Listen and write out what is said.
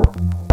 out.